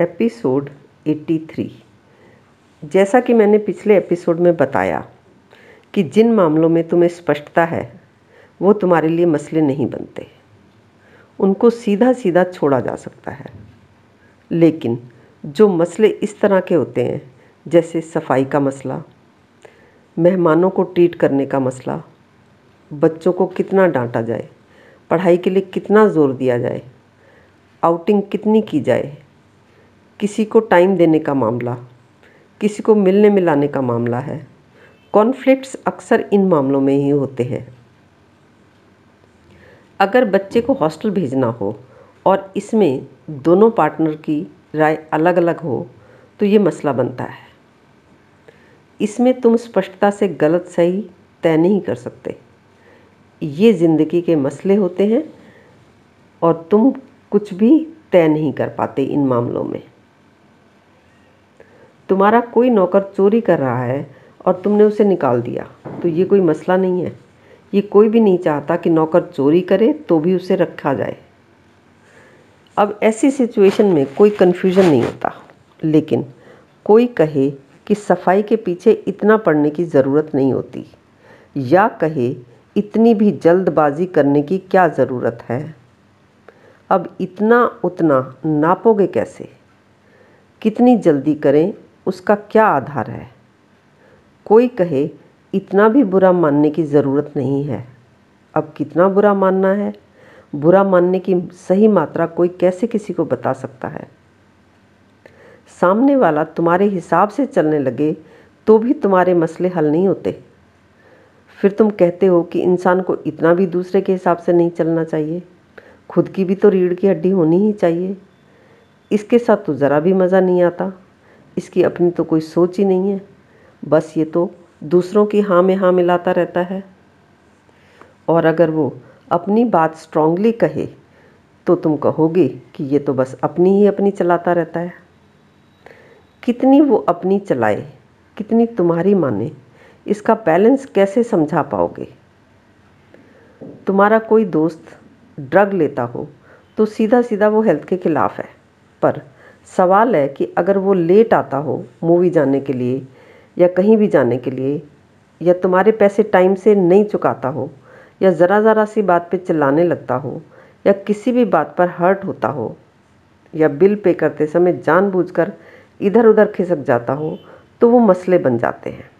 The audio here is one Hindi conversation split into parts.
एपिसोड 83 जैसा कि मैंने पिछले एपिसोड में बताया कि जिन मामलों में तुम्हें स्पष्टता है, वो तुम्हारे लिए मसले नहीं बनते। उनको सीधा सीधा छोड़ा जा सकता है। लेकिन जो मसले इस तरह के होते हैं, जैसे सफ़ाई का मसला, मेहमानों को ट्रीट करने का मसला, बच्चों को कितना डांटा जाए, पढ़ाई के लिए कितना ज़ोर दिया जाए आउटिंग कितनी की जाए किसी को टाइम देने का मामला, किसी को मिलने मिलाने का मामला है। कॉन्फ्लिक्ट्स अक्सर इन मामलों में ही होते हैं। अगर बच्चे को हॉस्टल भेजना हो और इसमें दोनों पार्टनर की राय अलग अलग हो तो ये मसला बनता है। इसमें तुम स्पष्टता से गलत सही तय नहीं कर सकते। ये ज़िंदगी के मसले होते हैं और तुम कुछ भी तय नहीं कर पाते इन मामलों में। तुम्हारा कोई नौकर चोरी कर रहा है और तुमने उसे निकाल दिया तो ये कोई मसला नहीं है। ये कोई भी नहीं चाहता कि नौकर चोरी करे तो भी उसे रखा जाए। अब ऐसी सिचुएशन में कोई कन्फ्यूज़न नहीं होता, लेकिन कोई कहे कि सफ़ाई के पीछे इतना पड़ने की ज़रूरत नहीं होती, या कहे इतनी भी जल्दबाजी करने की क्या ज़रूरत है। अब इतना उतना नापोगे कैसे? कितनी जल्दी करें उसका क्या आधार है? कोई कहे, इतना भी बुरा मानने की ज़रूरत नहीं है। अब कितना बुरा मानना है? बुरा मानने की सही मात्रा कोई कैसे किसी को बता सकता है? सामने वाला तुम्हारे हिसाब से चलने लगे तो भी तुम्हारे मसले हल नहीं होते। फिर तुम कहते हो कि इंसान को इतना भी दूसरे के हिसाब से नहीं चलना चाहिए। खुद की भी तो रीढ़ की हड्डी होनी ही चाहिए। इसके साथ तो ज़रा भी मज़ा नहीं आता। इसकी अपनी तो कोई सोच ही नहीं है। बस ये तो दूसरों की हाँ में हाँ मिलाता रहता है। और अगर वो अपनी बात स्ट्रांगली कहे तो तुम कहोगे कि ये तो बस अपनी ही अपनी चलाता रहता है। कितनी वो अपनी चलाए, कितनी तुम्हारी माने, इसका बैलेंस कैसे समझा पाओगे? तुम्हारा कोई दोस्त ड्रग लेता हो तो सीधा सीधा वो हेल्थ के ख़िलाफ़ है। पर सवाल है कि अगर वो लेट आता हो मूवी जाने के लिए या कहीं भी जाने के लिए, या तुम्हारे पैसे टाइम से नहीं चुकाता हो, या ज़रा ज़रा सी बात पे चिल्लाने लगता हो, या किसी भी बात पर हर्ट होता हो, या बिल पे करते समय जानबूझकर इधर उधर खिसक जाता हो तो वो मसले बन जाते हैं।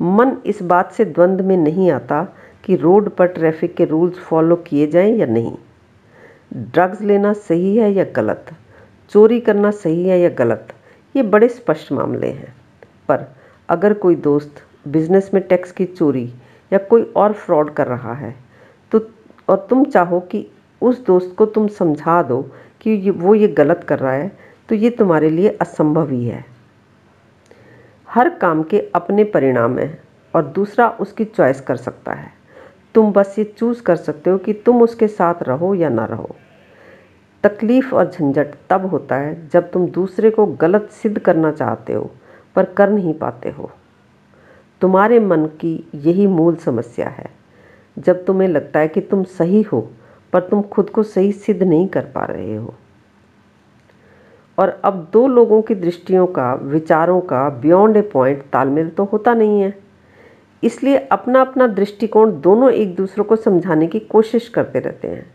मन इस बात से द्वंद्व में नहीं आता कि रोड पर ट्रैफ़िक के रूल्स फॉलो किए जाएँ या नहीं। ड्रग्स लेना सही है या गलत? चोरी करना सही है या गलत, ये बड़े स्पष्ट मामले हैं। पर अगर कोई दोस्त बिज़नेस में टैक्स की चोरी या कोई और फ्रॉड कर रहा है तो और तुम चाहो कि उस दोस्त को तुम समझा दो कि ये, वो ये गलत कर रहा है तो ये तुम्हारे लिए असंभव ही है। हर काम के अपने परिणाम हैं और दूसरा उसकी चॉइस कर सकता है। तुम बस ये चूज़ कर सकते हो कि तुम उसके साथ रहो या ना रहो। तकलीफ़ और झंझट तब होता है जब तुम दूसरे को गलत सिद्ध करना चाहते हो, पर कर नहीं पाते हो। तुम्हारे मन की यही मूल समस्या है। जब तुम्हें लगता है कि तुम सही हो, पर तुम खुद को सही सिद्ध नहीं कर पा रहे हो। और अब दो लोगों की दृष्टियों का, विचारों का बियॉन्ड ए पॉइंट तालमेल तो होता नहीं है। इसलिए अपना अपना दृष्टिकोण दोनों एक दूसरे को समझाने की कोशिश करते रहते हैं।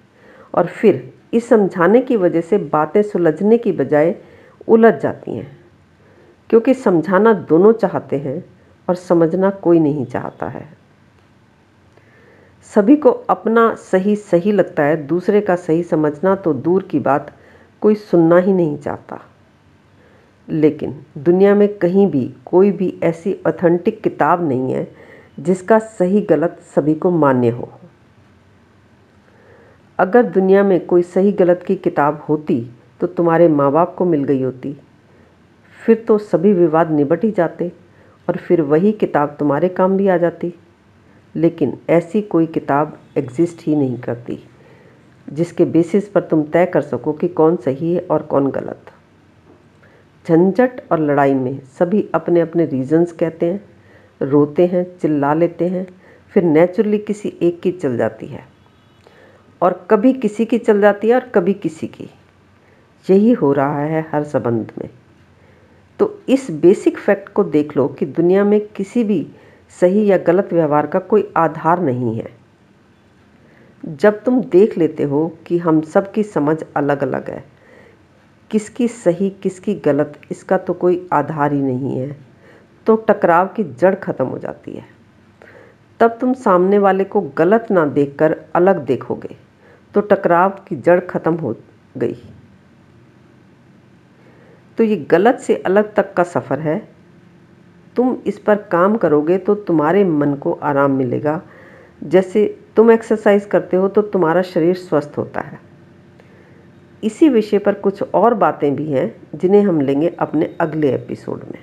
और फिर इस समझाने की वजह से बातें सुलझने की बजाय उलझ जाती हैं। क्योंकि समझाना दोनों चाहते हैं और समझना कोई नहीं चाहता है। सभी को अपना सही सही लगता है, दूसरे का सही समझना तो दूर की बात, कोई सुनना ही नहीं चाहता। लेकिन दुनिया में कहीं भी कोई भी ऐसी ऑथेंटिक किताब नहीं है जिसका सही गलत सभी को मान्य हो। अगर दुनिया में कोई सही गलत की किताब होती तो तुम्हारे माँ बाप को मिल गई होती। फिर तो सभी विवाद निबट ही जाते और फिर वही किताब तुम्हारे काम भी आ जाती। लेकिन ऐसी कोई किताब एग्जिस्ट ही नहीं करती, जिसके बेसिस पर तुम तय कर सको कि कौन सही है और कौन गलत। झंझट और लड़ाई में सभी अपने अपने रीजंस कहते हैं, रोते हैं, चिल्ला लेते हैं, फिर नेचुरली किसी एक की चल जाती है। और कभी किसी की चल जाती है और कभी किसी की। यही हो रहा है हर संबंध में। तो इस बेसिक फैक्ट को देख लो कि दुनिया में किसी भी सही या गलत व्यवहार का कोई आधार नहीं है। जब तुम देख लेते हो कि हम सब की समझ अलग अलग है, किसकी सही, किसकी गलत, इसका तो कोई आधार ही नहीं है तो टकराव की जड़ खत्म हो जाती है। तब तुम सामने वाले को गलत ना देखकर अलग देखोगे। तो टकराव की जड़ खत्म हो गई। तो ये गलत से अलग तक का सफ़र है। तुम इस पर काम करोगे तो तुम्हारे मन को आराम मिलेगा। जैसे तुम एक्सरसाइज करते हो तो तुम्हारा शरीर स्वस्थ होता है। इसी विषय पर कुछ और बातें भी हैं जिन्हें हम लेंगे अपने अगले एपिसोड में।